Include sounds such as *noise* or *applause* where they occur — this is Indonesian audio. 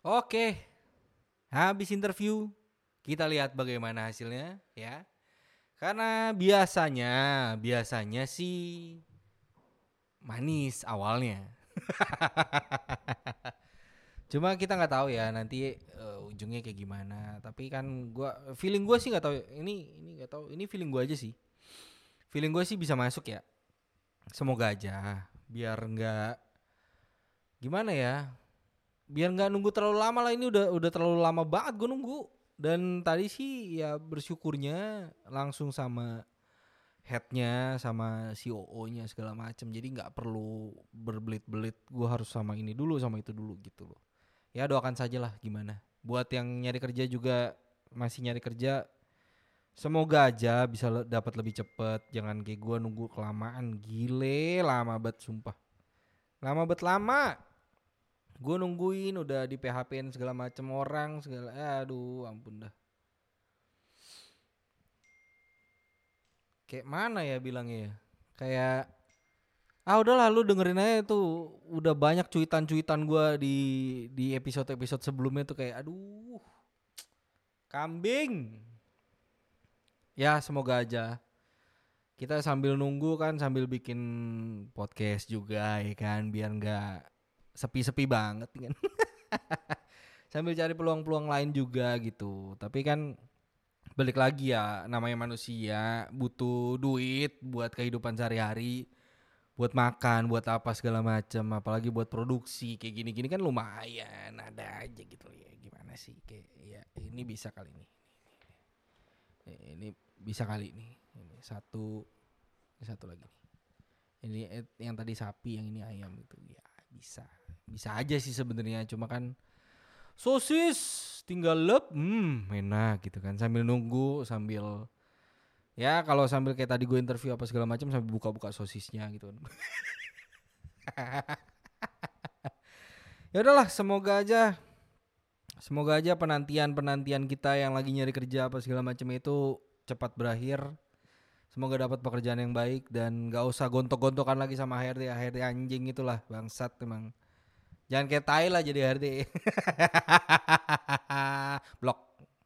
Oke, habis interview kita lihat bagaimana hasilnya ya. Karena biasanya, biasanya sih manis awalnya. *laughs* Cuma kita nggak tahu ya nanti uh, ujungnya kayak gimana. Tapi kan gua feeling gua sih nggak tahu. Ini ini nggak tahu. Ini feeling gua aja sih. Feeling gue sih bisa masuk ya. Semoga aja. Biar nggak gimana ya biar nggak nunggu terlalu lama lah ini udah udah terlalu lama banget gue nunggu. Dan tadi sih ya bersyukurnya langsung sama headnya sama COO-nya segala macam jadi nggak perlu berbelit-belit gue harus sama ini dulu sama itu dulu gitu loh. Ya doakan saja lah gimana. Buat yang nyari kerja juga masih nyari kerja semoga aja bisa le dapat lebih cepet. Jangan kayak gue nunggu kelamaan. Gile lama banget sumpah. Lama banget lama gue nungguin udah di PHP segala macem orang segala aduh ampun dah. Kayak mana ya bilangnya ya? Kayak ah udah lalu dengerin aja tuh udah banyak cuitan-cuitan gue di di episode-episode sebelumnya tuh kayak aduh kambing. Ya semoga aja. Kita sambil nunggu kan sambil bikin podcast juga ya kan? Biar nggak sepi-sepi banget kan. *laughs* Sambil cari peluang-peluang lain juga gitu. Tapi kan balik lagi ya namanya manusia butuh duit buat kehidupan sehari-hari buat makan buat apa segala macam apalagi buat produksi kayak gini-gini kan lumayan ada aja gitu. Ya gimana sih kayak ya ini bisa kali ini. Ini bisa kali ini. Ini satu ini satu lagi ini yang tadi sapi yang ini ayam gitu. Ya bisa bisa aja sih sebenarnya cuma kan sosis tinggal lep hmm enak gitu kan. Sambil nunggu sambil ya kalau sambil kayak tadi gue interview apa segala macam sambil buka-buka sosisnya gitu kan. *laughs* Ya udahlah semoga aja semoga aja penantian penantian kita yang lagi nyari kerja apa segala macam itu cepat berakhir semoga dapat pekerjaan yang baik dan gak usah gontok-gontokan lagi sama HRD HRD anjing itulah bangsat emang Jangan kayak tai lah jadi HRD. *laughs* Blok.